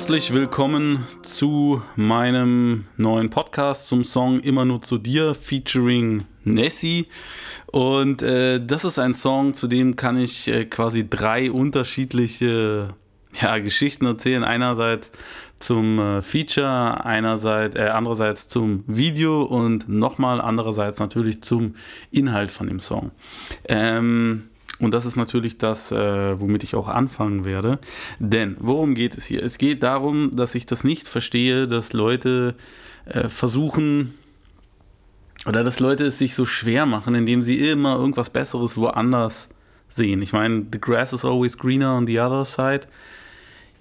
Herzlich willkommen zu meinem neuen Podcast zum Song Immer nur zu dir featuring Nessie. Und äh, das ist ein Song, zu dem kann ich äh, quasi drei unterschiedliche ja, Geschichten erzählen. Einerseits zum äh, Feature, einerseits, äh, andererseits zum Video und nochmal andererseits natürlich zum Inhalt von dem Song. Ähm, und das ist natürlich das, äh, womit ich auch anfangen werde. Denn worum geht es hier? Es geht darum, dass ich das nicht verstehe, dass Leute äh, versuchen oder dass Leute es sich so schwer machen, indem sie immer irgendwas Besseres woanders sehen. Ich meine, the grass is always greener on the other side.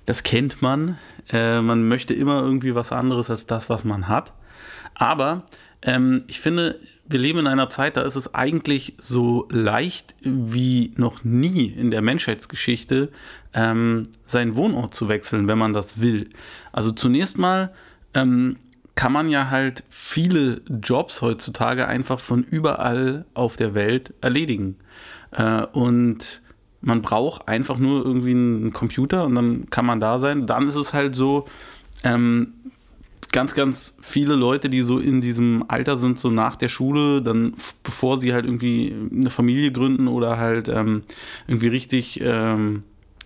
Das kennt man. Äh, man möchte immer irgendwie was anderes als das, was man hat. Aber ähm, ich finde, wir leben in einer Zeit, da ist es eigentlich so leicht wie noch nie in der Menschheitsgeschichte, ähm, seinen Wohnort zu wechseln, wenn man das will. Also zunächst mal ähm, kann man ja halt viele Jobs heutzutage einfach von überall auf der Welt erledigen. Äh, und man braucht einfach nur irgendwie einen Computer und dann kann man da sein. Dann ist es halt so, ähm, ganz, ganz viele Leute, die so in diesem Alter sind, so nach der Schule, dann bevor sie halt irgendwie eine Familie gründen oder halt ähm, irgendwie richtig ähm,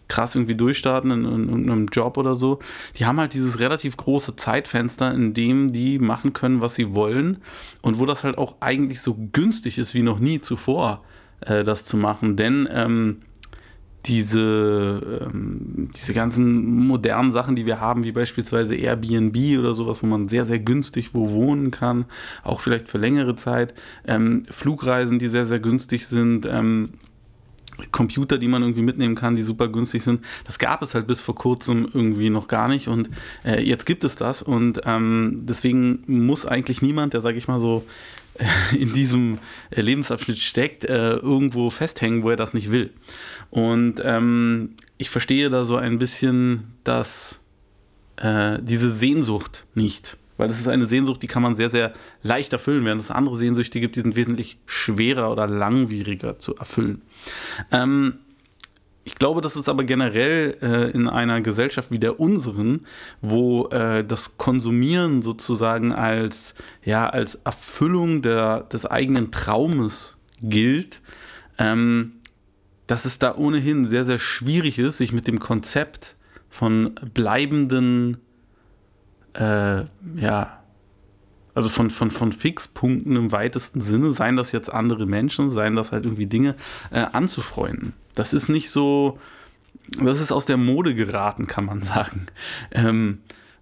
krass irgendwie durchstarten in, in, irgendeinem Job oder so, die haben halt dieses relativ große Zeitfenster, in dem die machen können, was sie wollen und wo das halt auch eigentlich so günstig ist wie noch nie zuvor, äh, das zu machen. Denn ähm, diese, ähm, diese ganzen modernen Sachen, die wir haben, wie beispielsweise Airbnb oder sowas, wo man sehr, sehr günstig wo wohnen kann, auch vielleicht für längere Zeit, ähm, Flugreisen, die sehr, sehr günstig sind, ähm, Computer, die man irgendwie mitnehmen kann, die super günstig sind. Das gab es halt bis vor kurzem irgendwie noch gar nicht und äh, jetzt gibt es das und ähm, deswegen muss eigentlich niemand, der, sage ich mal so, in diesem äh, Lebensabschnitt steckt, äh, irgendwo festhängen, wo er das nicht will. Und ähm, ich verstehe da so ein bisschen, dass äh, diese Sehnsucht nicht. Weil das ist eine Sehnsucht, die kann man sehr, sehr leicht erfüllen, während es andere Sehnsüchte gibt, die sind wesentlich schwerer oder langwieriger zu erfüllen. Ähm, ich glaube, das ist aber generell äh, in einer Gesellschaft wie der unseren, wo äh, das Konsumieren sozusagen als, ja, als Erfüllung der, des eigenen Traumes gilt, ähm, dass es da ohnehin sehr, sehr schwierig ist, sich mit dem Konzept von bleibenden, äh, ja, also von, von, von Fixpunkten im weitesten Sinne, seien das jetzt andere Menschen, seien das halt irgendwie Dinge, äh, anzufreunden. Das ist nicht so, das ist aus der Mode geraten, kann man sagen. Ähm,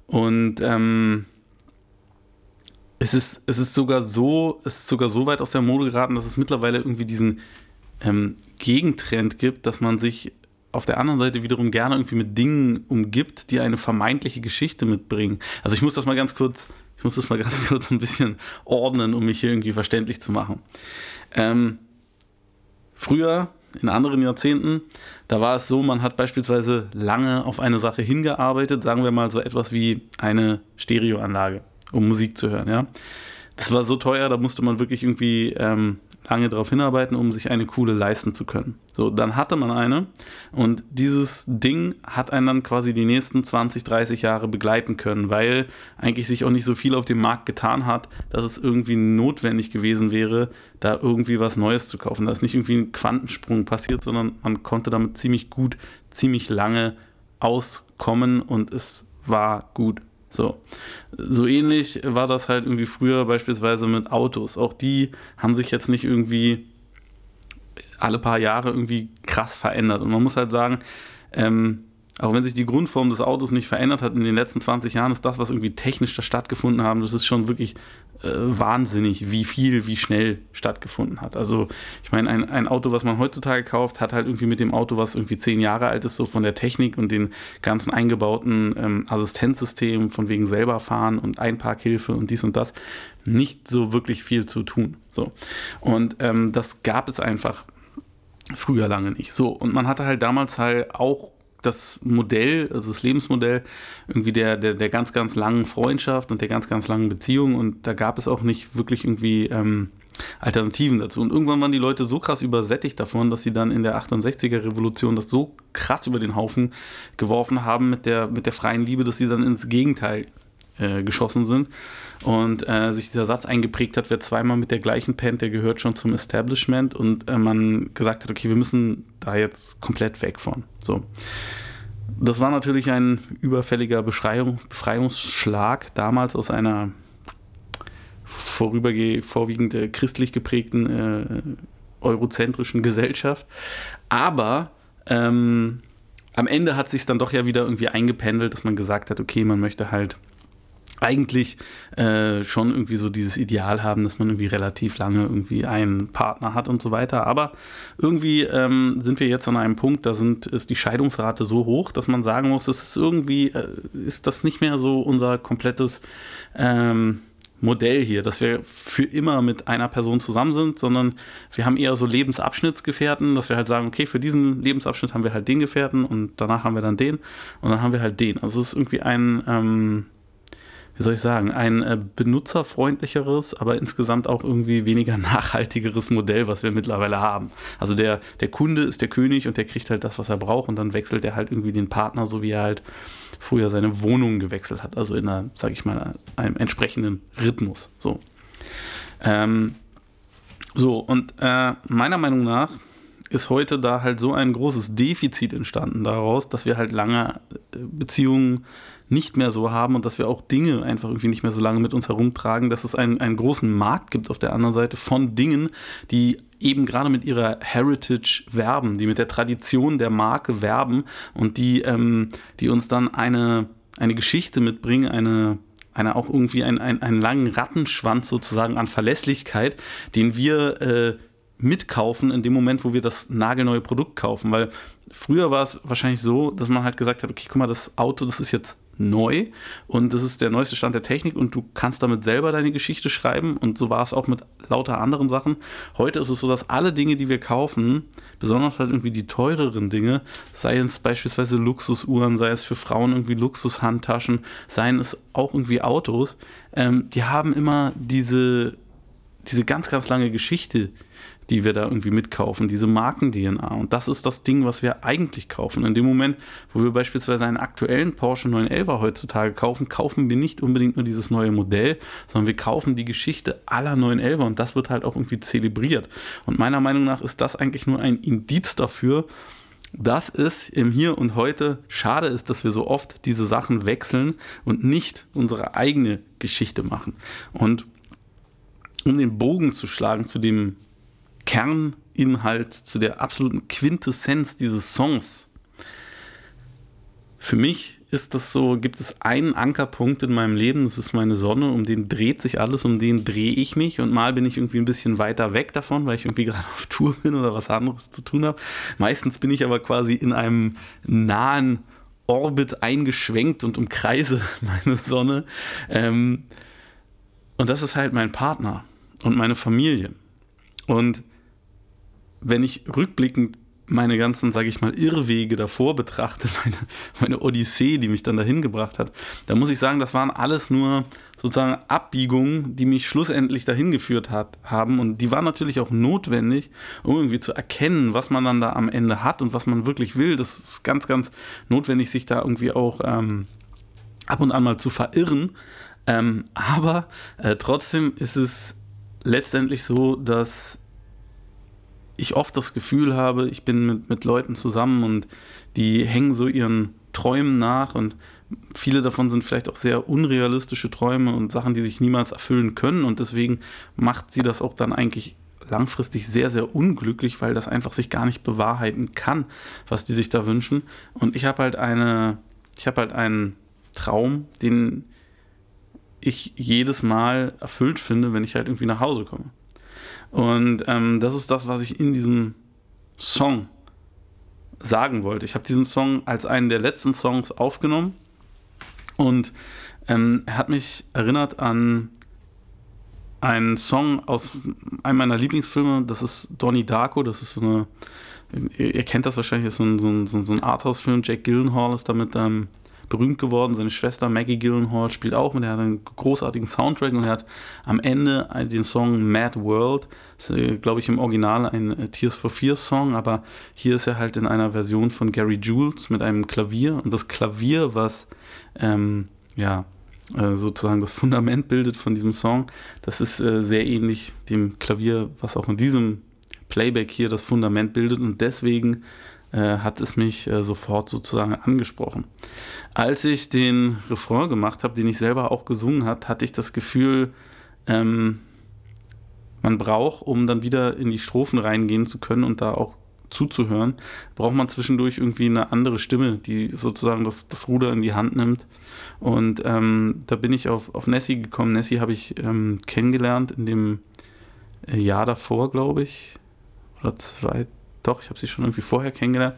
und ähm, es ist, es ist sogar so, es ist sogar so weit aus der Mode geraten, dass es mittlerweile irgendwie diesen ähm, Gegentrend gibt, dass man sich auf der anderen Seite wiederum gerne irgendwie mit Dingen umgibt, die eine vermeintliche Geschichte mitbringen. Also ich muss das mal ganz kurz ich muss das mal ganz kurz ein bisschen ordnen, um mich hier irgendwie verständlich zu machen. Ähm, früher, in anderen Jahrzehnten, da war es so, man hat beispielsweise lange auf eine Sache hingearbeitet, sagen wir mal so etwas wie eine Stereoanlage, um Musik zu hören. Ja? Das war so teuer, da musste man wirklich irgendwie ähm, lange darauf hinarbeiten, um sich eine coole leisten zu können. So, dann hatte man eine und dieses Ding hat einen dann quasi die nächsten 20, 30 Jahre begleiten können, weil eigentlich sich auch nicht so viel auf dem Markt getan hat, dass es irgendwie notwendig gewesen wäre, da irgendwie was Neues zu kaufen. Da ist nicht irgendwie ein Quantensprung passiert, sondern man konnte damit ziemlich gut, ziemlich lange auskommen und es war gut. So. so ähnlich war das halt irgendwie früher beispielsweise mit Autos. Auch die haben sich jetzt nicht irgendwie alle paar Jahre irgendwie krass verändert. Und man muss halt sagen, ähm, auch wenn sich die Grundform des Autos nicht verändert hat in den letzten 20 Jahren, ist das, was irgendwie technisch da stattgefunden haben, das ist schon wirklich wahnsinnig, wie viel, wie schnell stattgefunden hat. Also ich meine, ein, ein Auto, was man heutzutage kauft, hat halt irgendwie mit dem Auto, was irgendwie zehn Jahre alt ist, so von der Technik und den ganzen eingebauten ähm, Assistenzsystemen von wegen selber fahren und Einparkhilfe und dies und das, nicht so wirklich viel zu tun. So. Und ähm, das gab es einfach früher lange nicht. So, und man hatte halt damals halt auch das Modell, also das Lebensmodell irgendwie der, der, der ganz, ganz langen Freundschaft und der ganz, ganz langen Beziehung und da gab es auch nicht wirklich irgendwie ähm, Alternativen dazu. Und irgendwann waren die Leute so krass übersättigt davon, dass sie dann in der 68er Revolution das so krass über den Haufen geworfen haben mit der, mit der freien Liebe, dass sie dann ins Gegenteil äh, geschossen sind. Und äh, sich dieser Satz eingeprägt hat, wer zweimal mit der gleichen pennt, der gehört schon zum Establishment und äh, man gesagt hat, okay, wir müssen da jetzt komplett weg von. So. Das war natürlich ein überfälliger Beschreiung, Befreiungsschlag, damals aus einer vorüberge vorwiegend äh, christlich geprägten äh, eurozentrischen Gesellschaft. Aber ähm, am Ende hat sich dann doch ja wieder irgendwie eingependelt, dass man gesagt hat, okay, man möchte halt eigentlich äh, schon irgendwie so dieses Ideal haben, dass man irgendwie relativ lange irgendwie einen Partner hat und so weiter. Aber irgendwie ähm, sind wir jetzt an einem Punkt, da sind, ist die Scheidungsrate so hoch, dass man sagen muss, es ist irgendwie, äh, ist das nicht mehr so unser komplettes ähm, Modell hier, dass wir für immer mit einer Person zusammen sind, sondern wir haben eher so Lebensabschnittsgefährten, dass wir halt sagen, okay, für diesen Lebensabschnitt haben wir halt den Gefährten und danach haben wir dann den und dann haben wir halt den. Also es ist irgendwie ein, ähm, wie soll ich sagen, ein äh, benutzerfreundlicheres, aber insgesamt auch irgendwie weniger nachhaltigeres Modell, was wir mittlerweile haben. Also der, der Kunde ist der König und der kriegt halt das, was er braucht und dann wechselt er halt irgendwie den Partner, so wie er halt früher seine Wohnung gewechselt hat, also in einer, sag ich mal, einem entsprechenden Rhythmus. So, ähm, so und äh, meiner Meinung nach ist heute da halt so ein großes Defizit entstanden daraus, dass wir halt lange äh, Beziehungen nicht mehr so haben und dass wir auch Dinge einfach irgendwie nicht mehr so lange mit uns herumtragen, dass es einen, einen großen Markt gibt auf der anderen Seite von Dingen, die eben gerade mit ihrer Heritage werben, die mit der Tradition der Marke werben und die, ähm, die uns dann eine, eine Geschichte mitbringen, eine, eine auch irgendwie ein, ein, einen langen Rattenschwanz sozusagen an Verlässlichkeit, den wir äh, mitkaufen in dem Moment, wo wir das nagelneue Produkt kaufen. Weil früher war es wahrscheinlich so, dass man halt gesagt hat, okay, guck mal, das Auto, das ist jetzt neu und das ist der neueste Stand der Technik und du kannst damit selber deine Geschichte schreiben und so war es auch mit lauter anderen Sachen. Heute ist es so, dass alle Dinge, die wir kaufen, besonders halt irgendwie die teureren Dinge, sei es beispielsweise Luxusuhren, sei es für Frauen irgendwie Luxushandtaschen, seien es auch irgendwie Autos, ähm, die haben immer diese, diese ganz, ganz lange Geschichte, die wir da irgendwie mitkaufen, diese Marken-DNA. Und das ist das Ding, was wir eigentlich kaufen. In dem Moment, wo wir beispielsweise einen aktuellen Porsche 911 heutzutage kaufen, kaufen wir nicht unbedingt nur dieses neue Modell, sondern wir kaufen die Geschichte aller 911 und das wird halt auch irgendwie zelebriert. Und meiner Meinung nach ist das eigentlich nur ein Indiz dafür, dass es im Hier und Heute schade ist, dass wir so oft diese Sachen wechseln und nicht unsere eigene Geschichte machen. Und um den Bogen zu schlagen zu dem Kerninhalt, zu der absoluten Quintessenz dieses Songs. Für mich ist das so, gibt es einen Ankerpunkt in meinem Leben, das ist meine Sonne, um den dreht sich alles, um den drehe ich mich und mal bin ich irgendwie ein bisschen weiter weg davon, weil ich irgendwie gerade auf Tour bin oder was anderes zu tun habe. Meistens bin ich aber quasi in einem nahen Orbit eingeschwenkt und umkreise meine Sonne. Ähm, und das ist halt mein Partner und meine Familie. Und wenn ich rückblickend meine ganzen, sage ich mal, Irrwege davor betrachte, meine, meine Odyssee, die mich dann dahin gebracht hat, da muss ich sagen, das waren alles nur sozusagen Abbiegungen, die mich schlussendlich dahin geführt hat, haben. Und die waren natürlich auch notwendig, um irgendwie zu erkennen, was man dann da am Ende hat und was man wirklich will. Das ist ganz, ganz notwendig, sich da irgendwie auch ähm, ab und an mal zu verirren. Ähm, aber äh, trotzdem ist es letztendlich so, dass ich oft das Gefühl habe, ich bin mit, mit Leuten zusammen und die hängen so ihren Träumen nach und viele davon sind vielleicht auch sehr unrealistische Träume und Sachen, die sich niemals erfüllen können und deswegen macht sie das auch dann eigentlich langfristig sehr, sehr unglücklich, weil das einfach sich gar nicht bewahrheiten kann, was die sich da wünschen. Und ich habe halt eine, ich habe halt einen Traum, den ich jedes Mal erfüllt finde, wenn ich halt irgendwie nach Hause komme. Und ähm, das ist das, was ich in diesem Song sagen wollte. Ich habe diesen Song als einen der letzten Songs aufgenommen und ähm, er hat mich erinnert an ein Song aus einem meiner Lieblingsfilme, das ist Donnie Darko, das ist so eine, ihr kennt das wahrscheinlich, ist so ein, so ein, so ein Arthouse-Film, Jack Gyllenhaal ist damit ähm, berühmt geworden, seine Schwester Maggie Gyllenhaal spielt auch mit, er hat einen großartigen Soundtrack und er hat am Ende den Song Mad World, ist, äh, glaube ich, im Original ein äh, Tears for Fears Song, aber hier ist er halt in einer Version von Gary Jules mit einem Klavier. Und das Klavier, was, ähm, ja, äh, sozusagen das Fundament bildet von diesem Song. Das ist äh, sehr ähnlich dem Klavier, was auch in diesem Playback hier das Fundament bildet. Und deswegen äh, hat es mich äh, sofort sozusagen angesprochen. Als ich den Refrain gemacht habe, den ich selber auch gesungen habe, hatte ich das Gefühl, ähm, man braucht, um dann wieder in die Strophen reingehen zu können und da auch zuzuhören, braucht man zwischendurch irgendwie eine andere Stimme, die sozusagen das, das Ruder in die Hand nimmt. Und ähm, da bin ich auf, auf Nessie gekommen. Nessie habe ich ähm, kennengelernt in dem äh, Jahr davor, glaube ich. Oder zwei, doch, ich habe sie schon irgendwie vorher kennengelernt.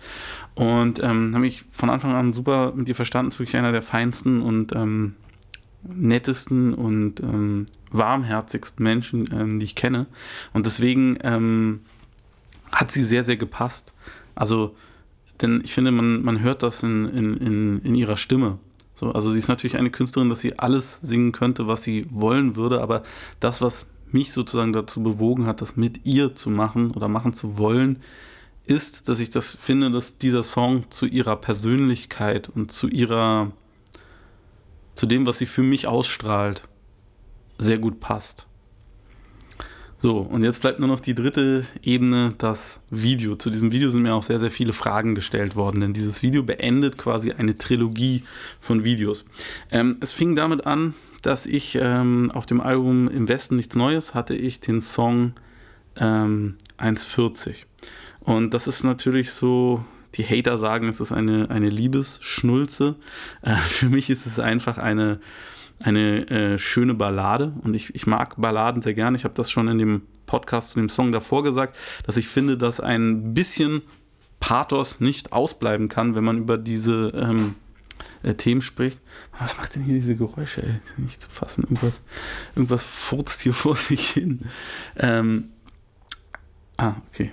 Und ähm, habe mich von Anfang an super mit ihr verstanden. Ist wirklich einer der feinsten und ähm, nettesten und ähm, warmherzigsten Menschen, ähm, die ich kenne. Und deswegen ähm, hat sie sehr, sehr gepasst. Also, denn ich finde, man, man hört das in, in, in, in ihrer Stimme. So, also sie ist natürlich eine Künstlerin, dass sie alles singen könnte, was sie wollen würde, aber das, was mich sozusagen dazu bewogen hat, das mit ihr zu machen oder machen zu wollen, ist, dass ich das finde, dass dieser Song zu ihrer Persönlichkeit und zu ihrer, zu dem, was sie für mich ausstrahlt, sehr gut passt. So, und jetzt bleibt nur noch die dritte Ebene, das Video. Zu diesem Video sind mir auch sehr, sehr viele Fragen gestellt worden, denn dieses Video beendet quasi eine Trilogie von Videos. Ähm, es fing damit an, dass ich ähm, auf dem Album Im Westen nichts Neues hatte ich den Song ähm, 1,40. Und das ist natürlich so, die Hater sagen, es ist eine, eine Liebesschnulze. Äh, für mich ist es einfach eine eine äh, schöne Ballade und ich, ich mag Balladen sehr gerne. Ich habe das schon in dem Podcast zu dem Song davor gesagt, dass ich finde, dass ein bisschen Pathos nicht ausbleiben kann, wenn man über diese ähm, äh, Themen spricht. Was macht denn hier diese Geräusche? Ey? Ist nicht zu fassen. Irgendwas, irgendwas furzt hier vor sich hin. Ähm, ah, okay.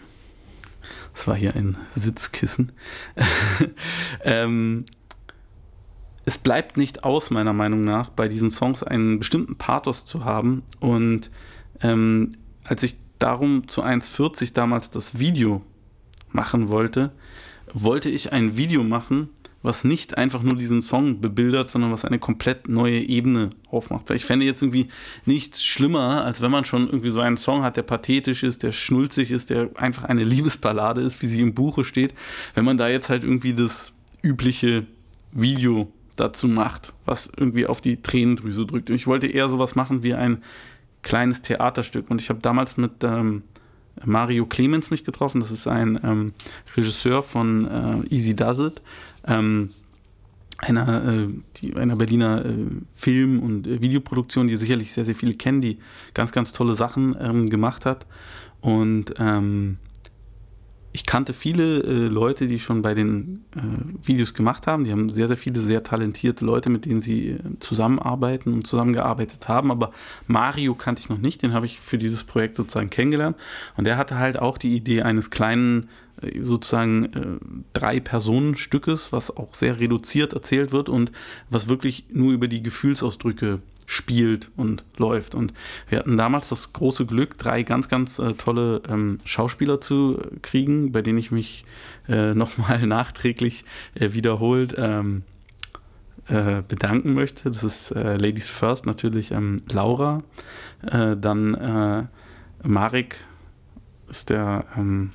Das war hier ein Sitzkissen. ähm, es bleibt nicht aus, meiner Meinung nach, bei diesen Songs einen bestimmten Pathos zu haben. Und ähm, als ich darum zu 1,40 damals das Video machen wollte, wollte ich ein Video machen, was nicht einfach nur diesen Song bebildert, sondern was eine komplett neue Ebene aufmacht. Weil ich fände jetzt irgendwie nichts schlimmer, als wenn man schon irgendwie so einen Song hat, der pathetisch ist, der schnulzig ist, der einfach eine Liebesballade ist, wie sie im Buche steht. Wenn man da jetzt halt irgendwie das übliche Video dazu macht, was irgendwie auf die Tränendrüse drückt. Und ich wollte eher sowas machen wie ein kleines Theaterstück. Und ich habe damals mit ähm, Mario Clemens mich getroffen. Das ist ein ähm, Regisseur von äh, Easy Does It. Ähm, einer, äh, die, einer Berliner äh, Film- und äh, Videoproduktion, die sicherlich sehr, sehr viele kennen, die ganz, ganz tolle Sachen ähm, gemacht hat. Und ähm, ich kannte viele äh, Leute, die schon bei den äh, Videos gemacht haben. Die haben sehr, sehr viele sehr talentierte Leute, mit denen sie äh, zusammenarbeiten und zusammengearbeitet haben. Aber Mario kannte ich noch nicht. Den habe ich für dieses Projekt sozusagen kennengelernt. Und der hatte halt auch die Idee eines kleinen, äh, sozusagen äh, Drei-Personen-Stückes, was auch sehr reduziert erzählt wird und was wirklich nur über die Gefühlsausdrücke spielt und läuft. Und wir hatten damals das große Glück, drei ganz, ganz äh, tolle ähm, Schauspieler zu kriegen, bei denen ich mich äh, nochmal nachträglich äh, wiederholt ähm, äh, bedanken möchte. Das ist äh, Ladies First natürlich ähm, Laura, äh, dann Marek ist der ähm,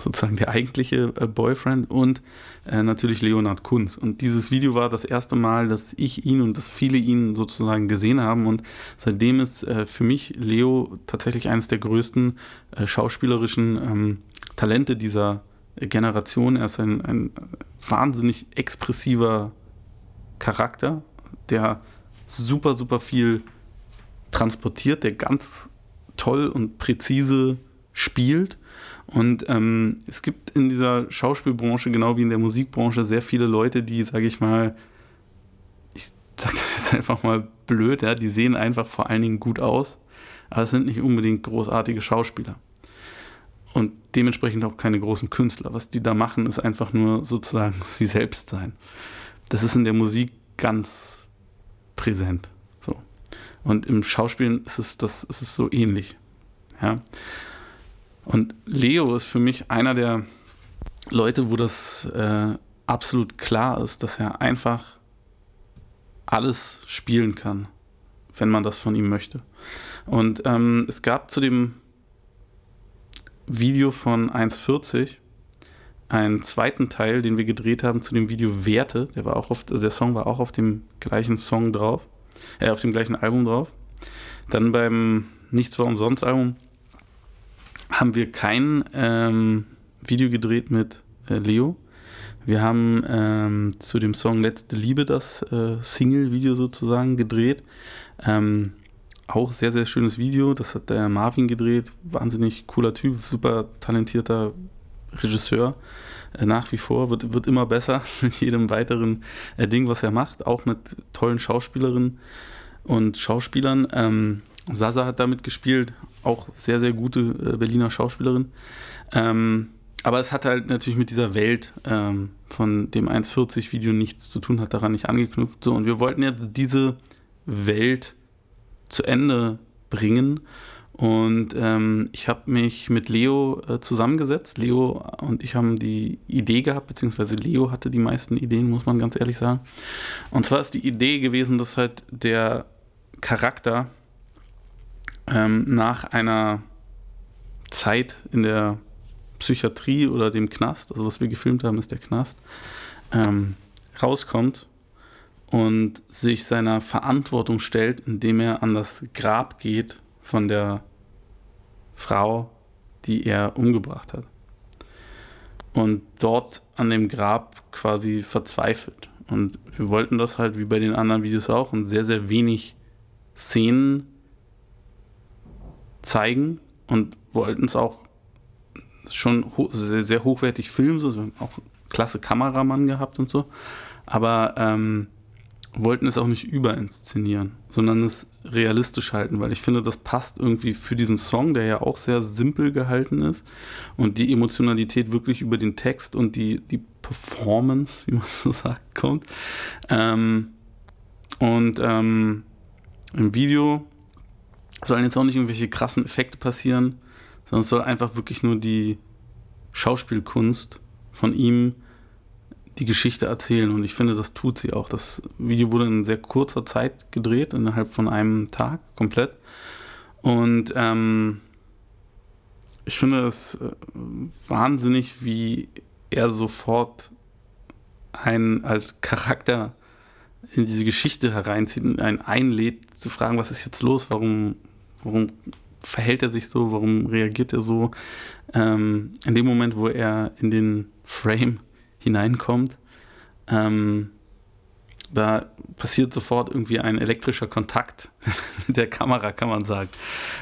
sozusagen der eigentliche äh, Boyfriend und äh, natürlich Leonard Kunz. Und dieses Video war das erste Mal, dass ich ihn und dass viele ihn sozusagen gesehen haben. Und seitdem ist äh, für mich Leo tatsächlich eines der größten äh, schauspielerischen ähm, Talente dieser Generation. Er ist ein, ein wahnsinnig expressiver Charakter, der super, super viel transportiert, der ganz toll und präzise spielt und ähm, es gibt in dieser Schauspielbranche, genau wie in der Musikbranche, sehr viele Leute, die, sage ich mal, ich sage das jetzt einfach mal blöd, ja, die sehen einfach vor allen Dingen gut aus. aber es sind nicht unbedingt großartige Schauspieler. Und dementsprechend auch keine großen Künstler. Was die da machen, ist einfach nur sozusagen sie selbst sein. Das ist in der Musik ganz präsent. So. Und im Schauspielen ist es, das, ist es so ähnlich. Ja. Und Leo ist für mich einer der Leute, wo das äh, absolut klar ist, dass er einfach alles spielen kann, wenn man das von ihm möchte. Und ähm, es gab zu dem Video von 1,40 einen zweiten Teil, den wir gedreht haben zu dem Video Werte. Der war auch auf, der Song war auch auf dem gleichen Song drauf, äh, auf dem gleichen Album drauf. Dann beim Nichts war umsonst Album haben wir kein ähm, Video gedreht mit äh, Leo. Wir haben ähm, zu dem Song Letzte Liebe das äh, Single-Video sozusagen gedreht. Ähm, auch sehr, sehr schönes Video. Das hat der Marvin gedreht. Wahnsinnig cooler Typ, super talentierter Regisseur. Äh, nach wie vor wird, wird immer besser mit jedem weiteren äh, Ding, was er macht. Auch mit tollen Schauspielerinnen und Schauspielern. Ähm, Sasa hat damit gespielt. Auch sehr, sehr gute äh, Berliner Schauspielerin. Ähm, aber es hat halt natürlich mit dieser Welt ähm, von dem 1,40-Video nichts zu tun, hat daran nicht angeknüpft. So, und wir wollten ja diese Welt zu Ende bringen. Und ähm, ich habe mich mit Leo äh, zusammengesetzt. Leo und ich haben die Idee gehabt, beziehungsweise Leo hatte die meisten Ideen, muss man ganz ehrlich sagen. Und zwar ist die Idee gewesen, dass halt der Charakter ähm, nach einer Zeit in der Psychiatrie oder dem Knast, also was wir gefilmt haben, ist der Knast, ähm, rauskommt und sich seiner Verantwortung stellt, indem er an das Grab geht von der Frau, die er umgebracht hat. Und dort an dem Grab quasi verzweifelt. Und wir wollten das halt wie bei den anderen Videos auch und sehr, sehr wenig Szenen zeigen und wollten es auch schon ho sehr, sehr, hochwertig filmen, so, so auch klasse Kameramann gehabt und so, aber ähm, wollten es auch nicht überinszenieren, sondern es realistisch halten, weil ich finde, das passt irgendwie für diesen Song, der ja auch sehr simpel gehalten ist und die Emotionalität wirklich über den Text und die, die Performance, wie man so sagt, kommt. Ähm, und ähm, im Video sollen jetzt auch nicht irgendwelche krassen Effekte passieren, sondern es soll einfach wirklich nur die Schauspielkunst von ihm die Geschichte erzählen. Und ich finde, das tut sie auch. Das Video wurde in sehr kurzer Zeit gedreht, innerhalb von einem Tag komplett. Und ähm, ich finde es äh, wahnsinnig, wie er sofort einen als Charakter in diese Geschichte hereinzieht und einen einlädt, zu fragen, was ist jetzt los, warum, warum verhält er sich so, warum reagiert er so. Ähm, in dem Moment, wo er in den Frame hineinkommt, ähm, da passiert sofort irgendwie ein elektrischer Kontakt mit der Kamera, kann man sagen.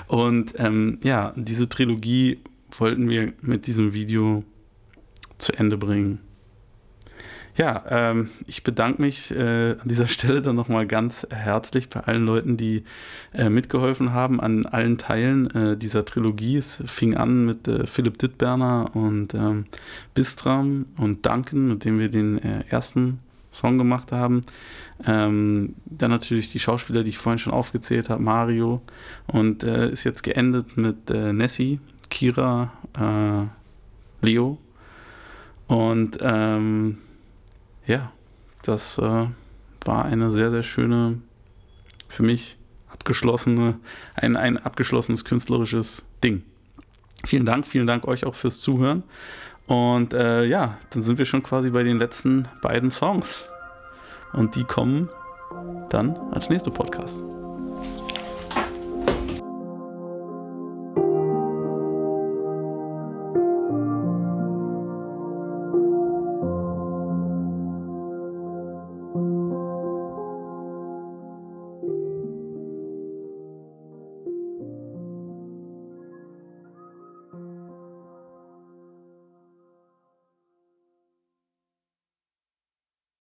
Und ähm, ja, diese Trilogie wollten wir mit diesem Video zu Ende bringen. Ja, ähm, ich bedanke mich äh, an dieser Stelle dann nochmal ganz herzlich bei allen Leuten, die äh, mitgeholfen haben an allen Teilen äh, dieser Trilogie. Es fing an mit äh, Philipp Dittberner und ähm, Bistram und Duncan, mit dem wir den äh, ersten Song gemacht haben. Ähm, dann natürlich die Schauspieler, die ich vorhin schon aufgezählt habe, Mario. Und äh, ist jetzt geendet mit Nessie, Kira, Leo. Und ähm, ja, das äh, war eine sehr, sehr schöne, für mich abgeschlossene, ein, ein abgeschlossenes künstlerisches Ding. Vielen Dank, vielen Dank euch auch fürs Zuhören. Und äh, ja, dann sind wir schon quasi bei den letzten beiden Songs. Und die kommen dann als nächster Podcast.